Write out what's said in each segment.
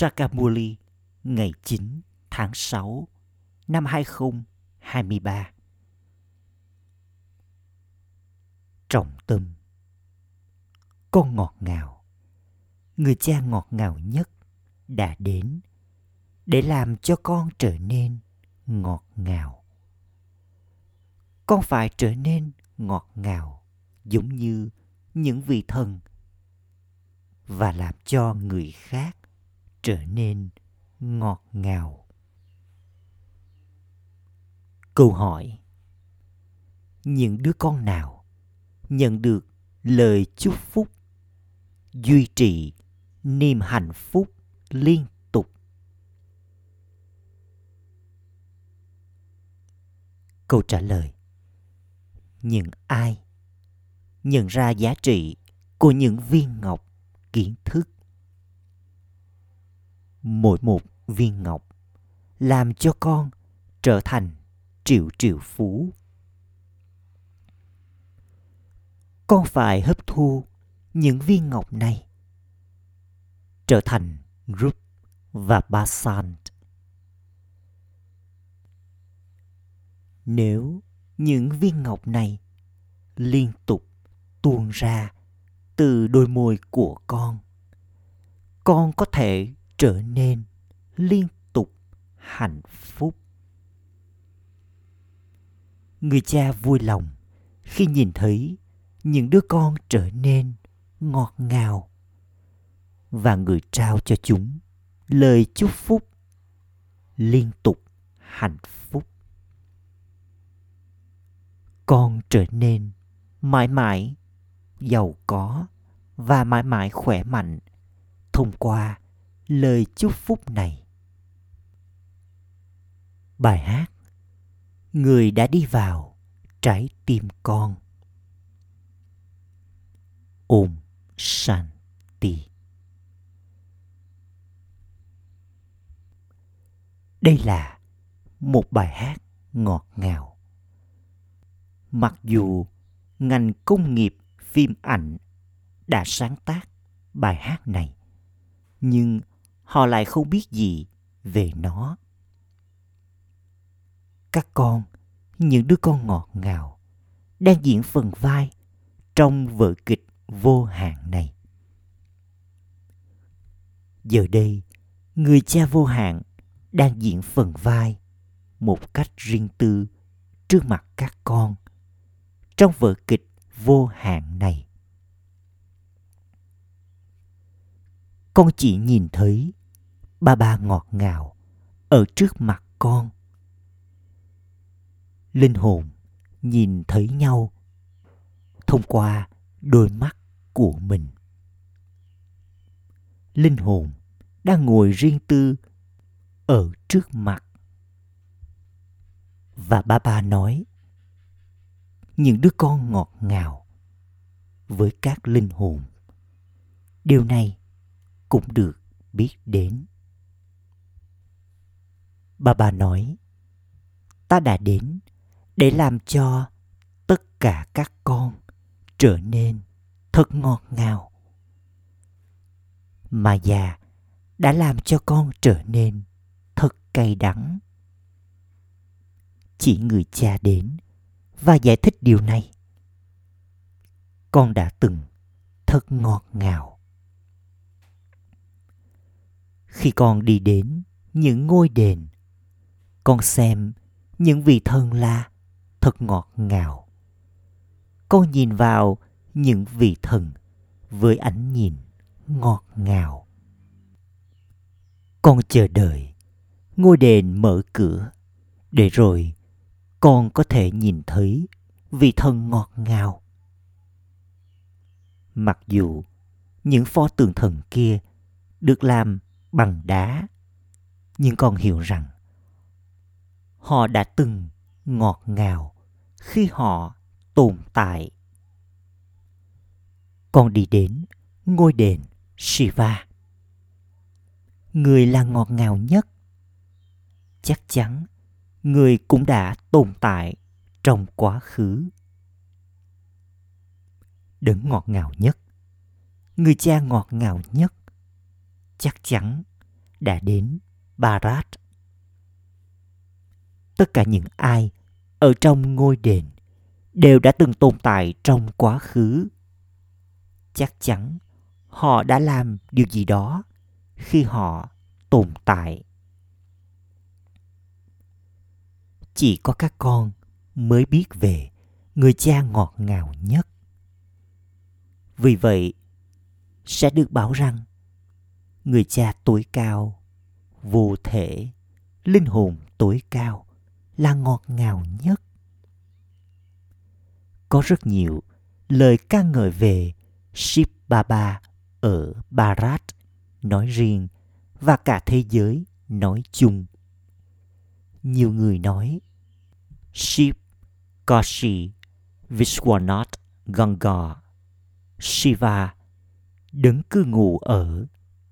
Sakamuli ngày 9 tháng 6 năm 2023. Trọng tâm Con ngọt ngào Người cha ngọt ngào nhất đã đến để làm cho con trở nên ngọt ngào. Con phải trở nên ngọt ngào giống như những vị thần và làm cho người khác trở nên ngọt ngào. Câu hỏi, những đứa con nào nhận được lời chúc phúc duy trì niềm hạnh phúc liên tục? Câu trả lời, những ai nhận ra giá trị của những viên ngọc kiến thức? Mỗi một viên ngọc, làm cho con trở thành triệu triệu phú. Con phải hấp thu những viên ngọc này, trở thành rup và basant. Nếu những viên ngọc này liên tục tuôn ra từ đôi môi của con con có thể trở nên liên tục hạnh phúc. Người cha vui lòng khi nhìn thấy những đứa con trở nên ngọt ngào và người trao cho chúng lời chúc phúc liên tục hạnh phúc. Con trở nên mãi mãi giàu có và mãi mãi khỏe mạnh thông qua lời chúc phúc này. Bài hát người đã đi vào, trái tim con. Ôm shanti. Đây là một bài hát ngọt ngào. Mặc dù ngành công nghiệp phim ảnh đã sáng tác bài hát này, nhưng họ lại không biết gì về nó. Các con, những đứa con ngọt ngào, đang diễn phần vai trong vở kịch vô hạn này. Giờ đây, người cha vô hạn đang diễn phần vai một cách riêng tư trước mặt các con trong vở kịch vô hạn này. Con chỉ nhìn thấy ba ba ngọt ngào ở trước mặt con. Linh hồn nhìn thấy nhau thông qua đôi mắt của mình. Linh hồn đang ngồi riêng tư ở trước mặt. Và ba ba nói, những đứa con ngọt ngào với các linh hồn, điều này cũng được biết đến bà bà nói, ta đã đến để làm cho tất cả các con trở nên thật ngọt ngào. Mà già đã làm cho con trở nên thật cay đắng. Chỉ người cha đến và giải thích điều này. Con đã từng thật ngọt ngào. Khi con đi đến những ngôi đền con xem những vị thần la thật ngọt ngào. Con nhìn vào những vị thần với ánh nhìn ngọt ngào. Con chờ đợi, ngôi đền mở cửa, để rồi con có thể nhìn thấy vị thần ngọt ngào. Mặc dù những pho tượng thần kia được làm bằng đá, nhưng con hiểu rằng họ đã từng ngọt ngào khi họ tồn tại. Con đi đến ngôi đền shiva. Người là ngọt ngào nhất. Chắc chắn người cũng đã tồn tại trong quá khứ. Đấng ngọt ngào nhất. Người cha ngọt ngào nhất. Chắc chắn đã đến Barat. Tất cả những ai ở trong ngôi đền đều đã từng tồn tại trong quá khứ. Chắc chắn họ đã làm điều gì đó khi họ tồn tại. Chỉ có các con mới biết về người cha ngọt ngào nhất. Vì vậy, sẽ được bảo rằng người cha tối cao, vô thể, linh hồn tối cao là ngọt ngào nhất. Có rất nhiều lời ca ngợi về Shiv Baba ở Bharat nói riêng và cả thế giới nói chung. Nhiều người nói Shiv Kashi Vishwanath Ganga Shiva đấng cư ngụ ở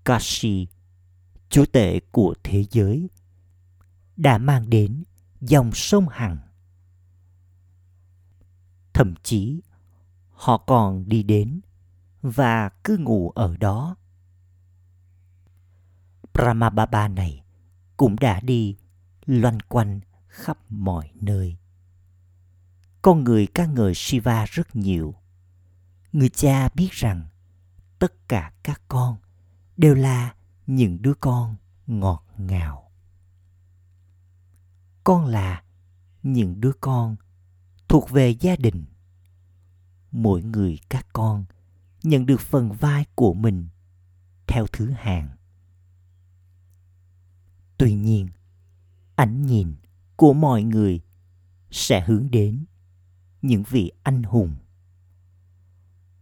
Kashi, chúa tể của thế giới, đã mang đến dòng sông Hằng. Thậm chí, họ còn đi đến và cứ ngủ ở đó. Brahmababa này cũng đã đi loanh quanh khắp mọi nơi. Con người ca ngợi Shiva rất nhiều. Người cha biết rằng tất cả các con đều là những đứa con ngọt ngào. Con là những đứa con thuộc về gia đình. Mỗi người các con nhận được phần vai của mình theo thứ hạng. Tuy nhiên, ánh nhìn của mọi người sẽ hướng đến những vị anh hùng.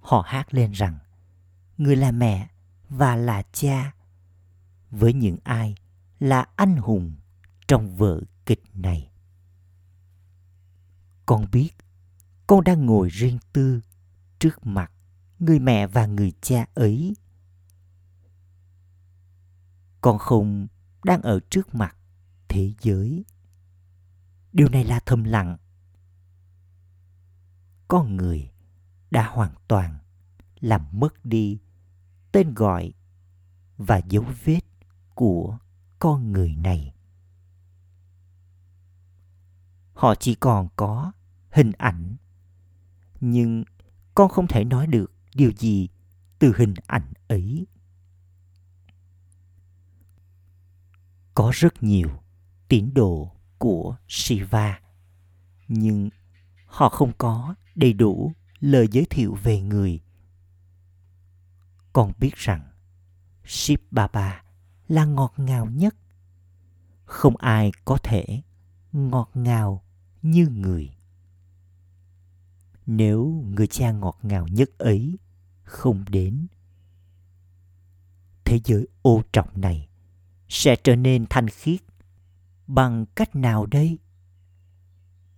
Họ hát lên rằng người là mẹ và là cha với những ai là anh hùng trong vở kịch này. Con biết, con đang ngồi riêng tư trước mặt người mẹ và người cha ấy. Con không đang ở trước mặt thế giới. Điều này là thầm lặng. Con người đã hoàn toàn làm mất đi tên gọi và dấu vết của con người này họ chỉ còn có hình ảnh. Nhưng con không thể nói được điều gì từ hình ảnh ấy. Có rất nhiều tín đồ của shiva, nhưng họ không có đầy đủ lời giới thiệu về người. Con biết rằng Shiv Baba là ngọt ngào nhất. Không ai có thể ngọt ngào như người. Nếu người cha ngọt ngào nhất ấy không đến, thế giới ô trọng này sẽ trở nên thanh khiết bằng cách nào đây?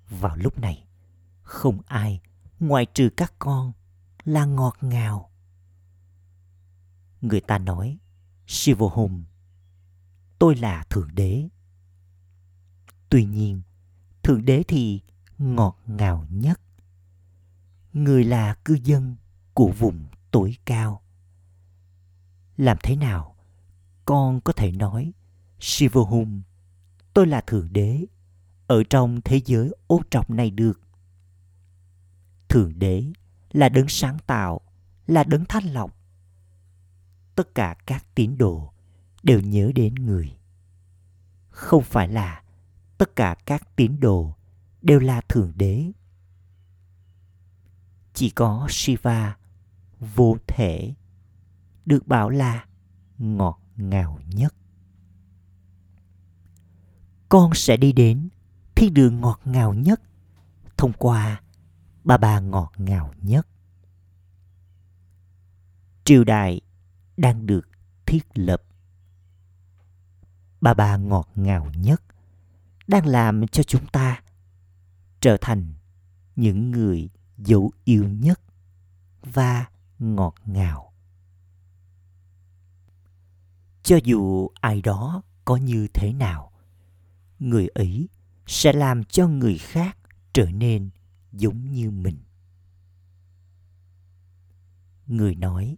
Vào lúc này, không ai ngoại trừ các con là ngọt ngào người ta nói Shivohum, tôi là Thượng Đế. Tuy nhiên, Thượng Đế thì ngọt ngào nhất. Người là cư dân của vùng tối cao. Làm thế nào con có thể nói Shivohum, tôi là Thượng Đế ở trong thế giới ô trọc này được? Thượng Đế là đấng sáng tạo, là đấng thanh lọc, tất cả các tín đồ đều nhớ đến người không phải là tất cả các tín đồ đều là thượng đế. Chỉ có shiva vô thể được bảo là ngọt ngào nhất. Con sẽ đi đến thiên đường ngọt ngào nhất thông qua bà bà ngọt ngào nhất. Triều đại đang được thiết lập. Bà bà ngọt ngào nhất đang làm cho chúng ta trở thành những người dấu yêu nhất và ngọt ngào. Cho dù ai đó có như thế nào, người ấy sẽ làm cho người khác trở nên giống như mình. Người nói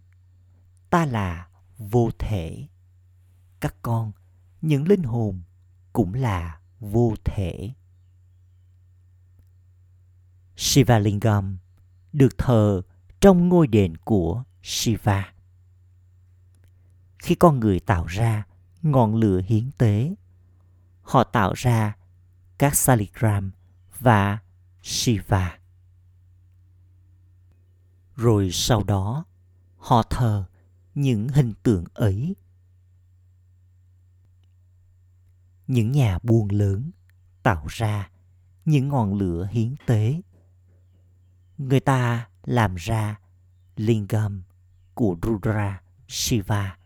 ta là vô thể các con những linh hồn cũng là vô thể Shivalingam được thờ trong ngôi đền của Shiva. Khi con người tạo ra ngọn lửa hiến tế, họ tạo ra các saligram và Shiva. Rồi sau đó, họ thờ những hình tượng ấy. Những nhà buôn lớn tạo ra những ngọn lửa hiến tế người ta làm ra lingam của Rudra Shiva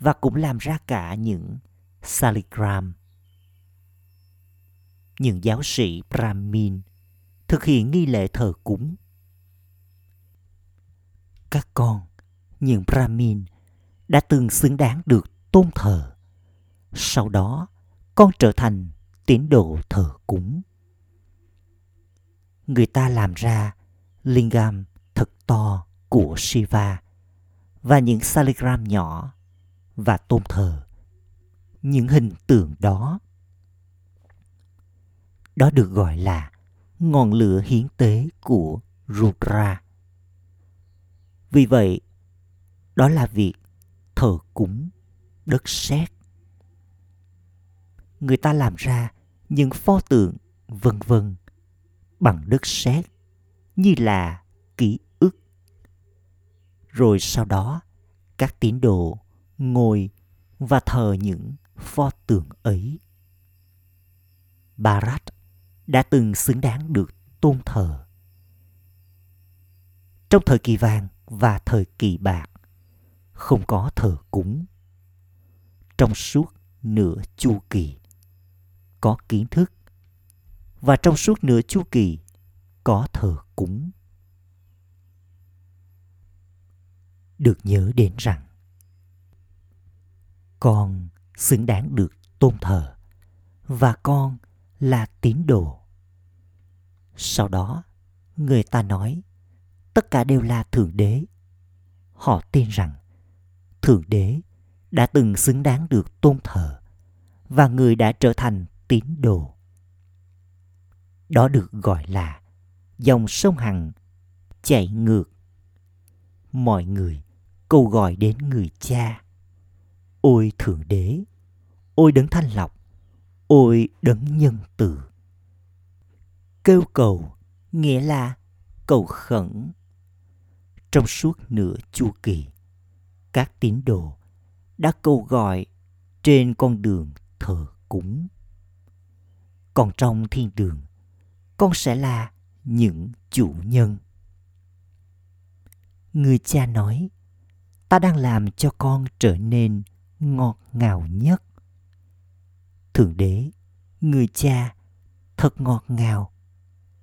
và cũng làm ra cả những saligram. Những giáo sĩ Brahmin thực hiện nghi lễ thờ cúng. Các con, những Brahmin đã từng xứng đáng được tôn thờ. Sau đó, con trở thành tín đồ thờ cúng. Người ta làm ra lingam thật to của Shiva và những saligram nhỏ và tôn thờ những hình tượng đó. Đó được gọi là ngọn lửa hiến tế của Rudra. Vì vậy, đó là việc thờ cúng đất sét. Người ta làm ra những pho tượng vân vân bằng đất sét như là ký ức. Rồi sau đó, các tín đồ ngồi và thờ những pho tượng ấy. Barat đã từng xứng đáng được tôn thờ. Trong thời kỳ vàng và thời kỳ bạc, không có thờ cúng. Trong suốt nửa chu kỳ, có kiến thức. Và trong suốt nửa chu kỳ, có thờ cúng. Được nhớ đến rằng con xứng đáng được tôn thờ và con là tín đồ. Sau đó người ta nói tất cả đều là thượng đế. Họ tin rằng thượng đế đã từng xứng đáng được tôn thờ và người đã trở thành tín đồ đó được gọi là dòng sông Hằng chạy ngược. Mọi người cầu gọi đến người cha. Ôi Thượng Đế, ôi Đấng Thanh Lọc, ôi Đấng Nhân Từ. Kêu cầu nghĩa là cầu khẩn. Trong suốt nửa chu kỳ, các tín đồ đã cầu gọi trên con đường thờ cúng. Còn trong thiên đường, con sẽ là những chủ nhân. Người cha nói ta đang làm cho con trở nên ngọt ngào nhất. Thượng đế người cha thật ngọt ngào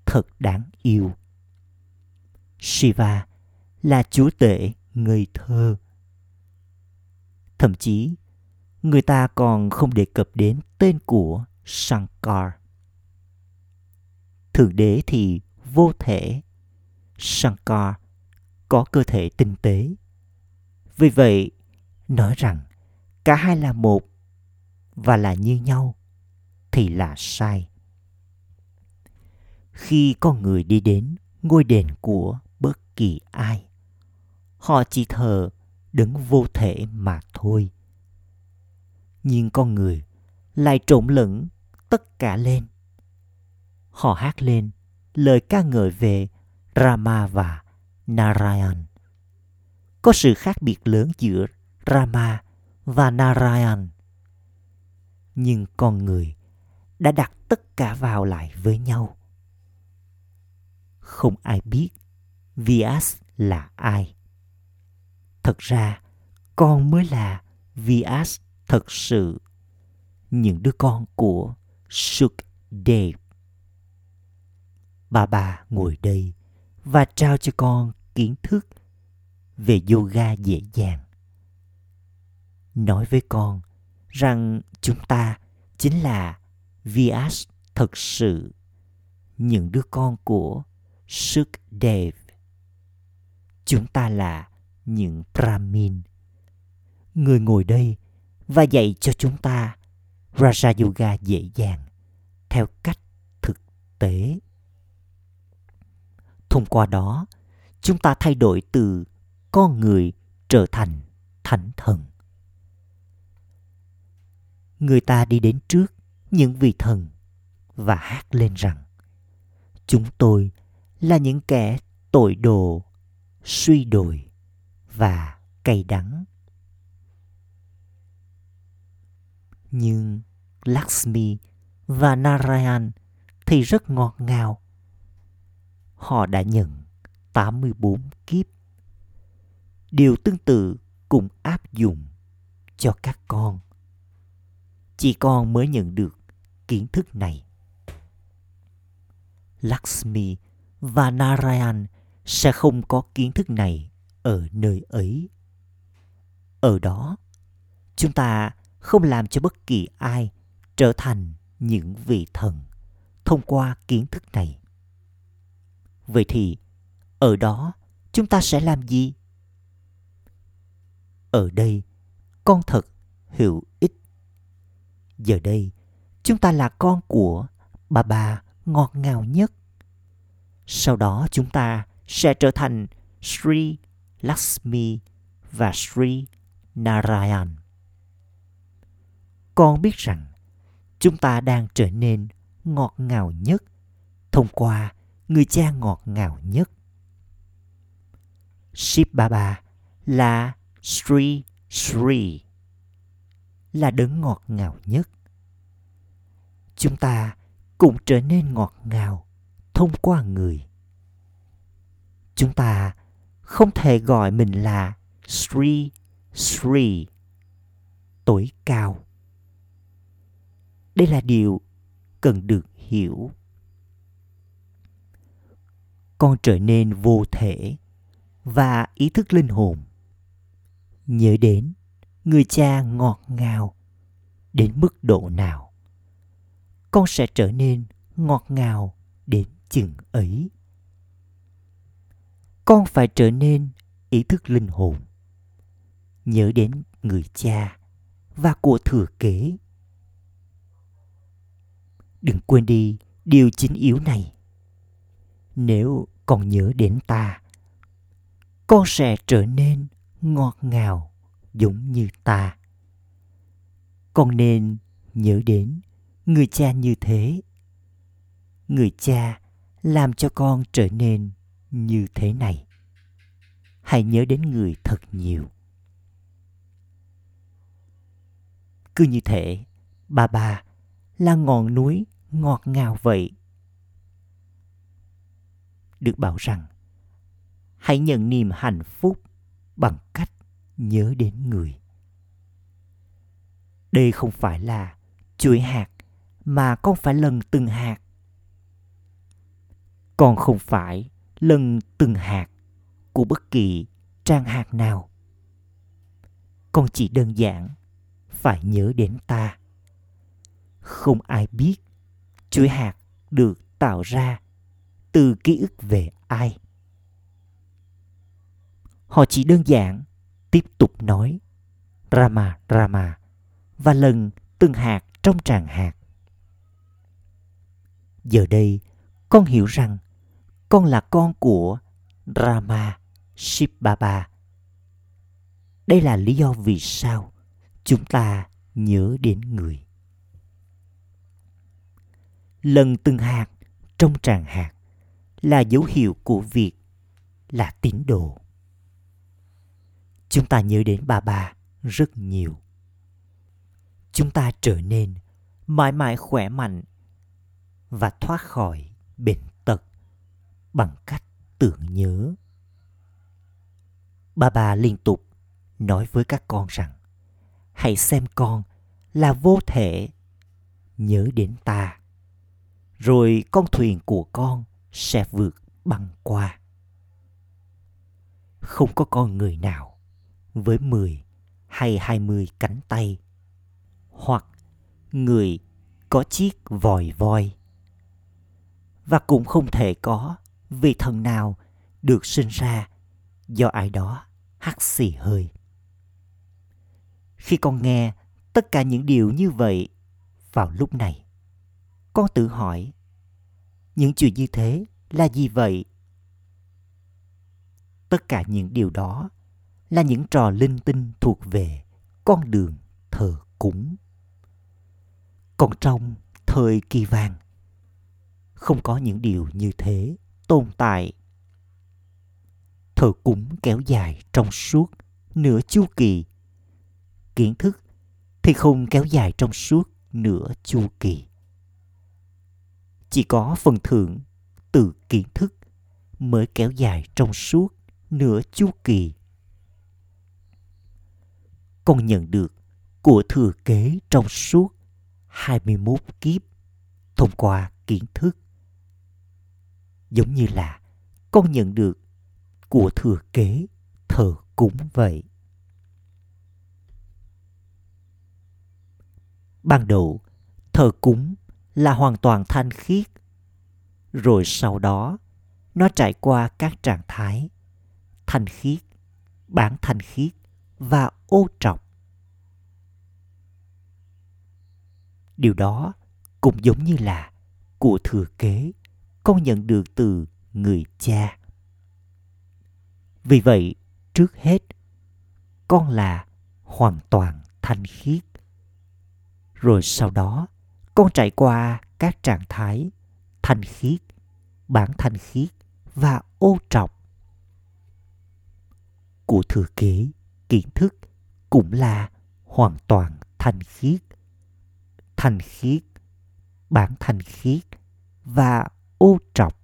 thật đáng yêu. Shiva là chúa tể ngây thơ. Thậm chí người ta còn không đề cập đến tên của shankar thượng đế thì vô thể. Shankar có cơ thể tinh tế. Vì vậy, nói rằng cả hai là một và là như nhau thì là sai. Khi con người đi đến ngôi đền của bất kỳ ai, họ chỉ thờ đứng vô thể mà thôi. Nhưng con người lại trộn lẫn tất cả lên. Họ hát lên lời ca ngợi về Rama và Narayan. Có sự khác biệt lớn giữa Rama và Narayan. Nhưng con người đã đặt tất cả vào lại với nhau. Không ai biết Vyas là ai. Thật ra, con mới là Vyas thật sự. Những đứa con của Sukdev bà bà ngồi đây và trao cho con kiến thức về yoga dễ dàng nói với con rằng chúng ta chính là vias thật sự, những đứa con của Sukdev. Chúng ta là những Brahmin. Người ngồi đây và dạy cho chúng ta Raja Yoga dễ dàng, theo cách thực tế. Thông qua đó, chúng ta thay đổi từ con người trở thành thánh thần. Người ta đi đến trước những vị thần và hát lên rằng chúng tôi là những kẻ tội đồ, suy đồi và cay đắng. Nhưng Lakshmi và Narayan thì rất ngọt ngào. Họ đã nhận 84 kiếp. Điều tương tự cũng áp dụng cho các con. Chỉ con mới nhận được kiến thức này. Lakshmi và Narayan sẽ không có kiến thức này ở nơi ấy. Ở đó, chúng ta không làm cho bất kỳ ai trở thành những vị thần thông qua kiến thức này. Vậy thì, ở đó chúng ta sẽ làm gì? Ở đây, con thật hữu ích. Giờ đây, chúng ta là con của bà bà ngọt ngào nhất. Sau đó chúng ta sẽ trở thành Sri Lakshmi và Sri Narayan. Con biết rằng chúng ta đang trở nên ngọt ngào nhất thông qua người cha ngọt ngào nhất. Shiv Baba là Sri Sri, là đấng ngọt ngào nhất. Chúng ta cũng trở nên ngọt ngào thông qua người. Chúng ta không thể gọi mình là Sri Sri tối cao. Đây là điều cần được hiểu. Con trở nên vô thể và ý thức linh hồn. Nhớ đến người cha ngọt ngào đến mức độ nào, con sẽ trở nên ngọt ngào đến chừng ấy. Con phải trở nên ý thức linh hồn. Nhớ đến người cha và của thừa kế. Đừng quên đi điều chính yếu này nếu còn nhớ đến ta. Con sẽ trở nên ngọt ngào giống như ta. Con nên nhớ đến người cha như thế. Người cha làm cho con trở nên như thế này. Hãy nhớ đến người thật nhiều. Cứ như thế bà bà là ngọn núi ngọt ngào vậy được bảo rằng, hãy nhận niềm hạnh phúc bằng cách nhớ đến người. Đây không phải là chuỗi hạt, mà con phải lần từng hạt. Con không phải lần từng hạt của bất kỳ trang hạt nào. Con chỉ đơn giản phải nhớ đến ta. Không ai biết chuỗi hạt được tạo ra từ ký ức về ai họ chỉ đơn giản tiếp tục nói Rama Rama và lần từng hạt trong tràng hạt. Giờ đây, con hiểu rằng con là con của Rama Shibaba. Đây là lý do vì sao chúng ta nhớ đến người. Lần từng hạt trong tràng hạt là dấu hiệu của việc là tín đồ. Chúng ta nhớ đến bà bà rất nhiều. Chúng ta trở nên mãi mãi khỏe mạnh và thoát khỏi bệnh tật bằng cách tưởng nhớ. Bà bà liên tục nói với các con rằng, hãy xem con là vô thể, nhớ đến ta rồi con thuyền của con sẽ vượt băng qua. Không có con người nào với 10 hay 20 cánh tay hoặc người có chiếc vòi voi và cũng không thể có vị thần nào được sinh ra do ai đó hắt xì hơi. Khi con nghe tất cả những điều như vậy vào lúc này, con tự hỏi những chuyện như thế là gì vậy? Tất cả những điều đó là những trò linh tinh thuộc về con đường thờ cúng. Còn trong thời kỳ vàng, không có những điều như thế tồn tại. Thờ cúng kéo dài trong suốt nửa chu kỳ. Kiến thức thì không kéo dài trong suốt nửa chu kỳ chỉ có phần thưởng từ kiến thức mới kéo dài trong suốt nửa chu kỳ con nhận được của thừa kế trong suốt 21 kiếp thông qua kiến thức. Giống như là con nhận được của thừa kế thờ cũng vậy. Ban đầu, thờ cúng là hoàn toàn thanh khiết. Rồi sau đó, nó trải qua các trạng thái thanh khiết, bán thanh khiết và ô trọc. Điều đó cũng giống như là của thừa kế con nhận được từ người cha. Vì vậy, trước hết, con là hoàn toàn thanh khiết. Rồi sau đó, con trải qua các trạng thái thanh khiết, bản thanh khiết và ô trọc. Của thừa kế, kiến thức cũng là hoàn toàn thanh khiết thanh khiết bản thanh khiết và ô trọc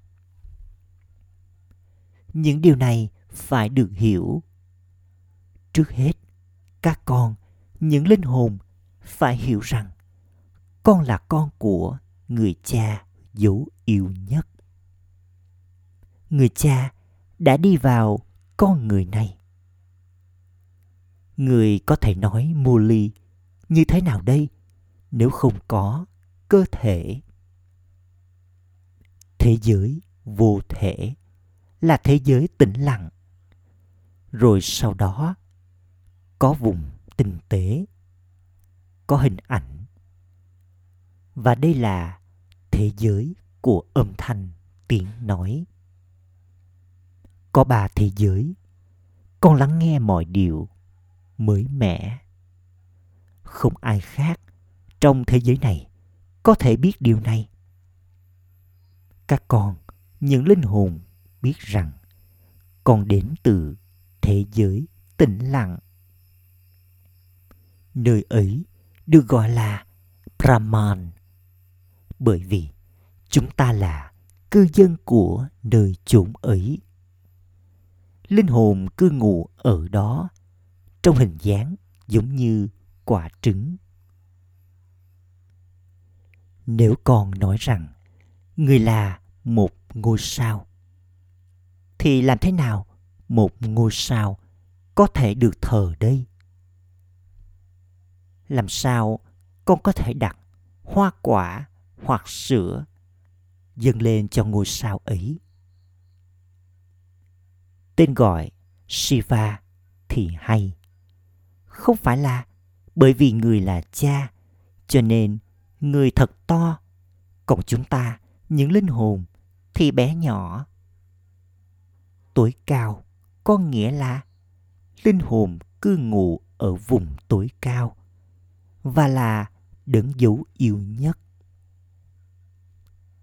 những điều này phải được hiểu trước hết các con những linh hồn phải hiểu rằng con là con của người cha dấu yêu nhất. Người cha đã đi vào con người này. Người có thể nói mô ly như thế nào đây nếu không có cơ thể? Thế giới vô thể là thế giới tĩnh lặng. Rồi sau đó có vùng tinh tế, có hình ảnh và đây là thế giới của âm thanh, tiếng nói. Có ba thế giới, con lắng nghe mọi điều mới mẻ. Không ai khác trong thế giới này có thể biết điều này. Các con, những linh hồn biết rằng con đến từ thế giới tĩnh lặng. Nơi ấy được gọi là brahman bởi vì chúng ta là cư dân của nơi chốn ấy. Linh hồn cư ngụ ở đó, trong hình dáng giống như quả trứng. Nếu con nói rằng người là một ngôi sao, thì làm thế nào một ngôi sao có thể được thờ đây? Làm sao con có thể đặt hoa quả hoặc sữa dâng lên cho ngôi sao ấy. Tên gọi shiva thì hay. Không phải là bởi vì người là cha, cho nên người thật to. Còn chúng ta, những linh hồn thì bé nhỏ. Tối cao có nghĩa là linh hồn cư ngụ ở vùng tối cao và là đấng dấu yêu nhất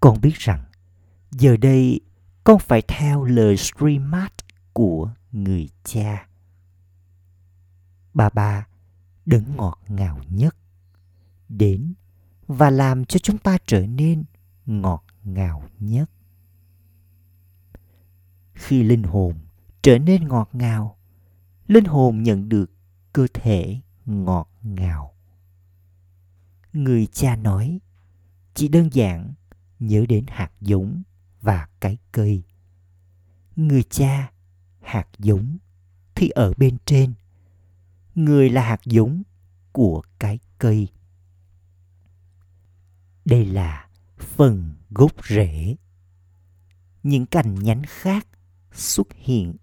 con biết rằng, giờ đây con phải theo lời streamat của người cha. Bà bà đấng ngọt ngào nhất đến và làm cho chúng ta trở nên ngọt ngào nhất. Khi linh hồn trở nên ngọt ngào, linh hồn nhận được cơ thể ngọt ngào. Người cha nói, chỉ đơn giản nhớ đến hạt giống và cái cây. Người cha, hạt giống thì ở bên trên. Người là hạt giống của cái cây. Đây là phần gốc rễ. Những cành nhánh khác xuất hiện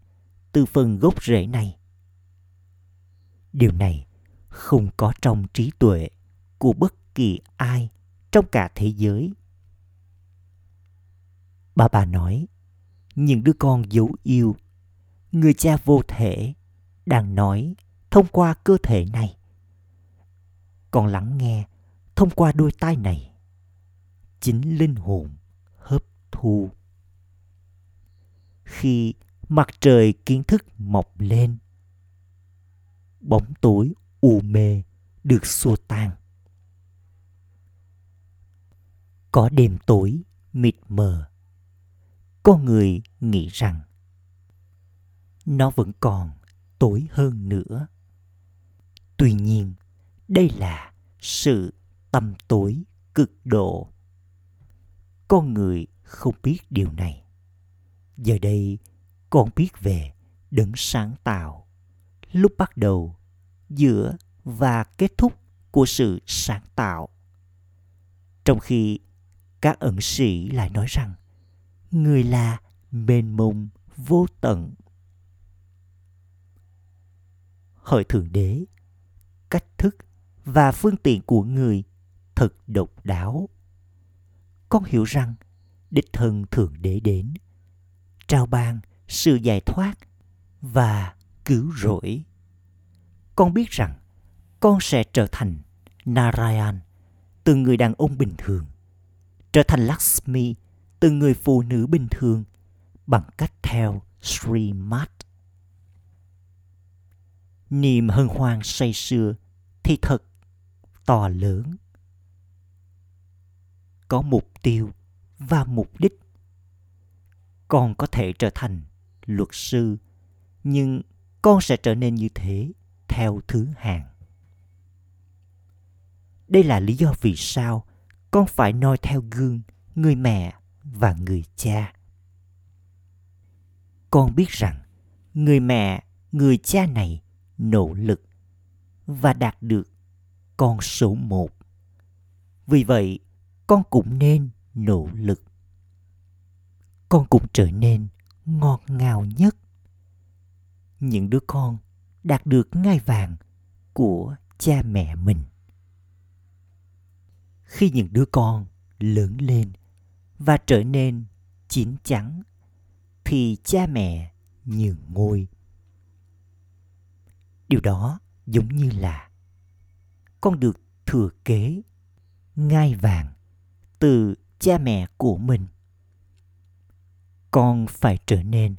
từ phần gốc rễ này. Điều này không có trong trí tuệ của bất kỳ ai trong cả thế giới bà bà nói, những đứa con dấu yêu, người cha vô thể đang nói thông qua cơ thể này. Con lắng nghe thông qua đôi tai này, chính linh hồn hấp thu. Khi mặt trời kiến thức mọc lên, bóng tối u mê được xua tan. Có đêm tối mịt mờ con người nghĩ rằng nó vẫn còn tối hơn nữa. Tuy nhiên, đây là sự tâm tối cực độ. Con người không biết điều này. Giờ đây, con biết về đấng sáng tạo. Lúc bắt đầu, giữa và kết thúc của sự sáng tạo. Trong khi các ẩn sĩ lại nói rằng người là mênh mông vô tận. Hỏi thượng đế, cách thức và phương tiện của người thật độc đáo. Con hiểu rằng đích thân thượng đế đến, trao ban sự giải thoát và cứu rỗi. Con biết rằng con sẽ trở thành narayan từ người đàn ông bình thường, trở thành lakshmi từ người phụ nữ bình thường bằng cách theo Sri Mat. Niềm hân hoan say sưa thì thật to lớn. Có mục tiêu và mục đích. Con có thể trở thành luật sư, nhưng con sẽ trở nên như thế theo thứ hạng. Đây là lý do vì sao con phải noi theo gương người mẹ và người cha. Con biết rằng người mẹ, người cha này nỗ lực và đạt được con số một. Vì vậy, con cũng nên nỗ lực. Con cũng trở nên ngọt ngào nhất. Những đứa con đạt được ngai vàng của cha mẹ mình. Khi những đứa con lớn lên và trở nên chín chắn thì cha mẹ nhường ngôi. Điều đó giống như là con được thừa kế ngai vàng từ cha mẹ của mình. Con phải trở nên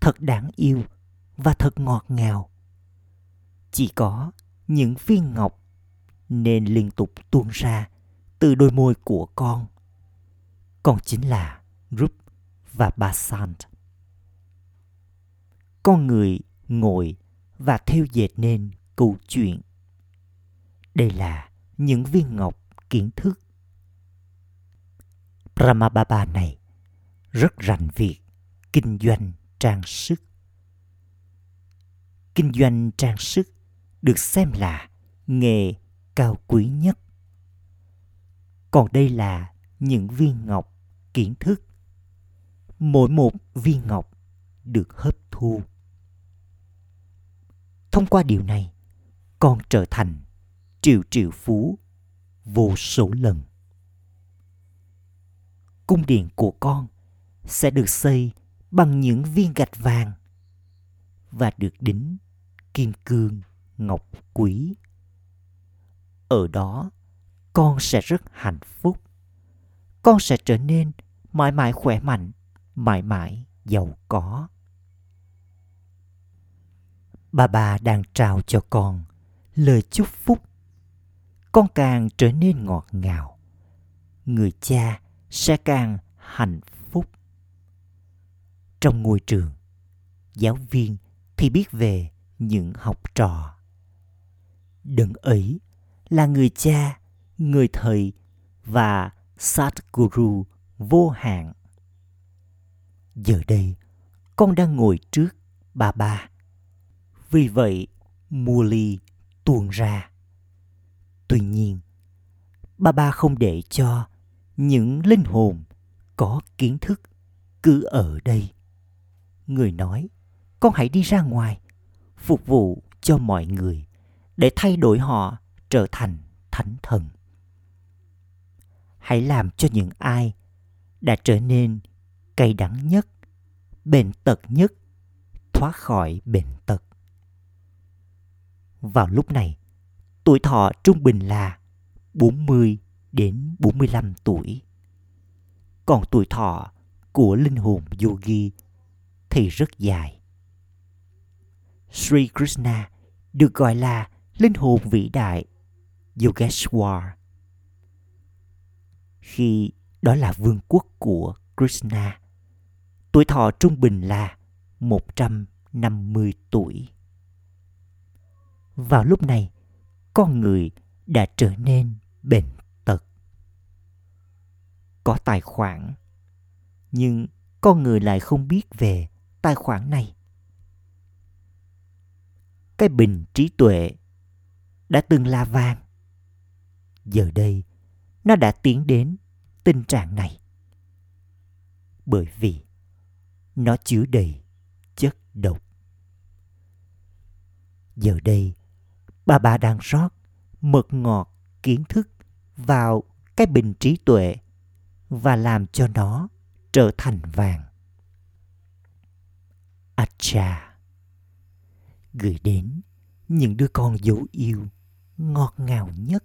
thật đáng yêu và thật ngọt ngào. Chỉ có những viên ngọc nên liên tục tuôn ra từ đôi môi của con còn chính là Rup và Basant. Con người ngồi và theo dệt nên câu chuyện. Đây là những viên ngọc kiến thức. Brahmababa này rất rành việc kinh doanh trang sức. Kinh doanh trang sức được xem là nghề cao quý nhất. Còn đây là những viên ngọc kiến thức. Mỗi một viên ngọc được hấp thu. Thông qua điều này, con trở thành triệu triệu phú vô số lần. Cung điện của con sẽ được xây bằng những viên gạch vàng và được đính kim cương ngọc quý. Ở đó, con sẽ rất hạnh phúc con sẽ trở nên mãi mãi khỏe mạnh, mãi mãi giàu có. Bà bà đang trao cho con lời chúc phúc. Con càng trở nên ngọt ngào. Người cha sẽ càng hạnh phúc. Trong ngôi trường, giáo viên thì biết về những học trò. đừng ấy là người cha, người thầy và Satguru vô hạn. Giờ đây, con đang ngồi trước bà ba. Vì vậy, Muli tuôn ra. Tuy nhiên, bà ba không để cho những linh hồn có kiến thức cứ ở đây. Người nói, con hãy đi ra ngoài, phục vụ cho mọi người để thay đổi họ trở thành thánh thần hãy làm cho những ai đã trở nên cay đắng nhất, bệnh tật nhất, thoát khỏi bệnh tật vào lúc này, tuổi thọ trung bình là 40 đến 45 tuổi. Còn tuổi thọ của linh hồn yogi thì rất dài. Sri Krishna được gọi là linh hồn vĩ đại Yogeshwar. Khi đó là vương quốc của Krishna, tuổi thọ trung bình là 150 tuổi. Vào lúc này, con người đã trở nên bệnh tật. Có tài khoản, nhưng con người lại không biết về tài khoản này. Cái bình trí tuệ đã từng là vàng. Giờ đây, nó đã tiến đến tình trạng này. Bởi vì nó chứa đầy chất độc. Giờ đây, bà bà đang rót mật ngọt kiến thức vào cái bình trí tuệ và làm cho nó trở thành vàng. Acha gửi đến những đứa con dấu yêu ngọt ngào nhất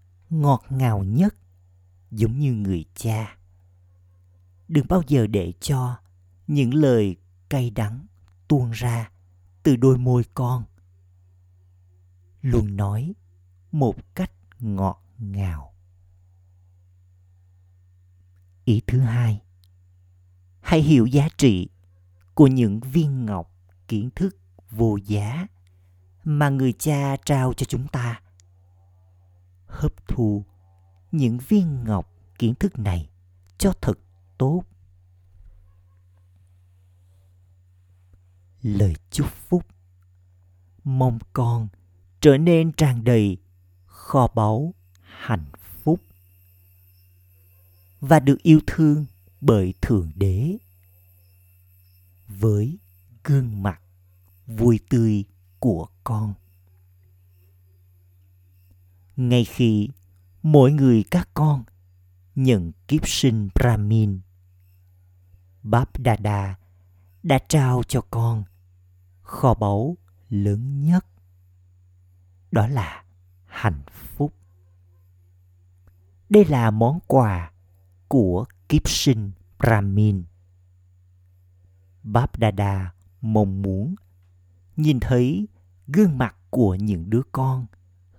ngọt ngào nhất, giống như người cha. Đừng bao giờ để cho những lời cay đắng tuôn ra từ đôi môi con. Luôn nói một cách ngọt ngào. Ý thứ hai, hãy hiểu giá trị của những viên ngọc kiến thức vô giá mà người cha trao cho chúng ta hấp thu những viên ngọc kiến thức này cho thật tốt. Lời chúc phúc mong con trở nên tràn đầy kho báu, hạnh phúc và được yêu thương bởi thượng đế. Với gương mặt vui tươi của con ngay khi mỗi người các con nhận kiếp sinh brahmin, báp đà đã trao cho con kho báu lớn nhất, đó là hạnh phúc. Đây là món quà của kiếp sinh brahmin. Báp đà mong muốn nhìn thấy gương mặt của những đứa con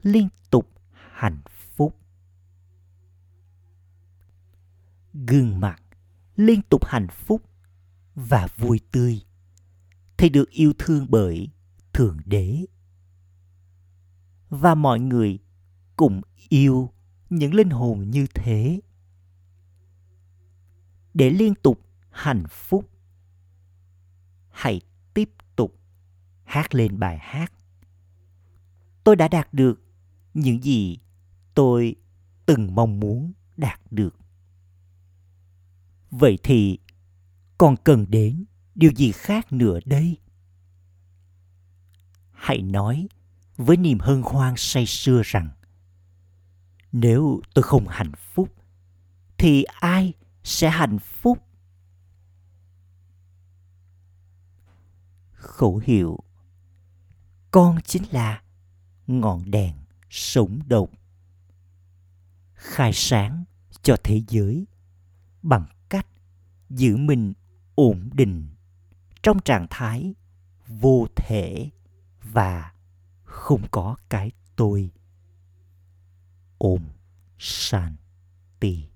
liên tục hạnh phúc. Gương mặt liên tục hạnh phúc và vui tươi. Thì được yêu thương bởi thượng đế. Và mọi người cùng yêu những linh hồn như thế. Để liên tục hạnh phúc, hãy tiếp tục hát lên bài hát. Tôi đã đạt được những gì tôi từng mong muốn đạt được. Vậy thì còn cần đến điều gì khác nữa đây? Hãy nói với niềm hân hoan say sưa rằng, nếu tôi không hạnh phúc, thì ai sẽ hạnh phúc? Khẩu hiệu, con chính là ngọn đèn sống động khai sáng cho thế giới bằng cách giữ mình ổn định trong trạng thái vô thể và không có cái tôi. Ôm shanti.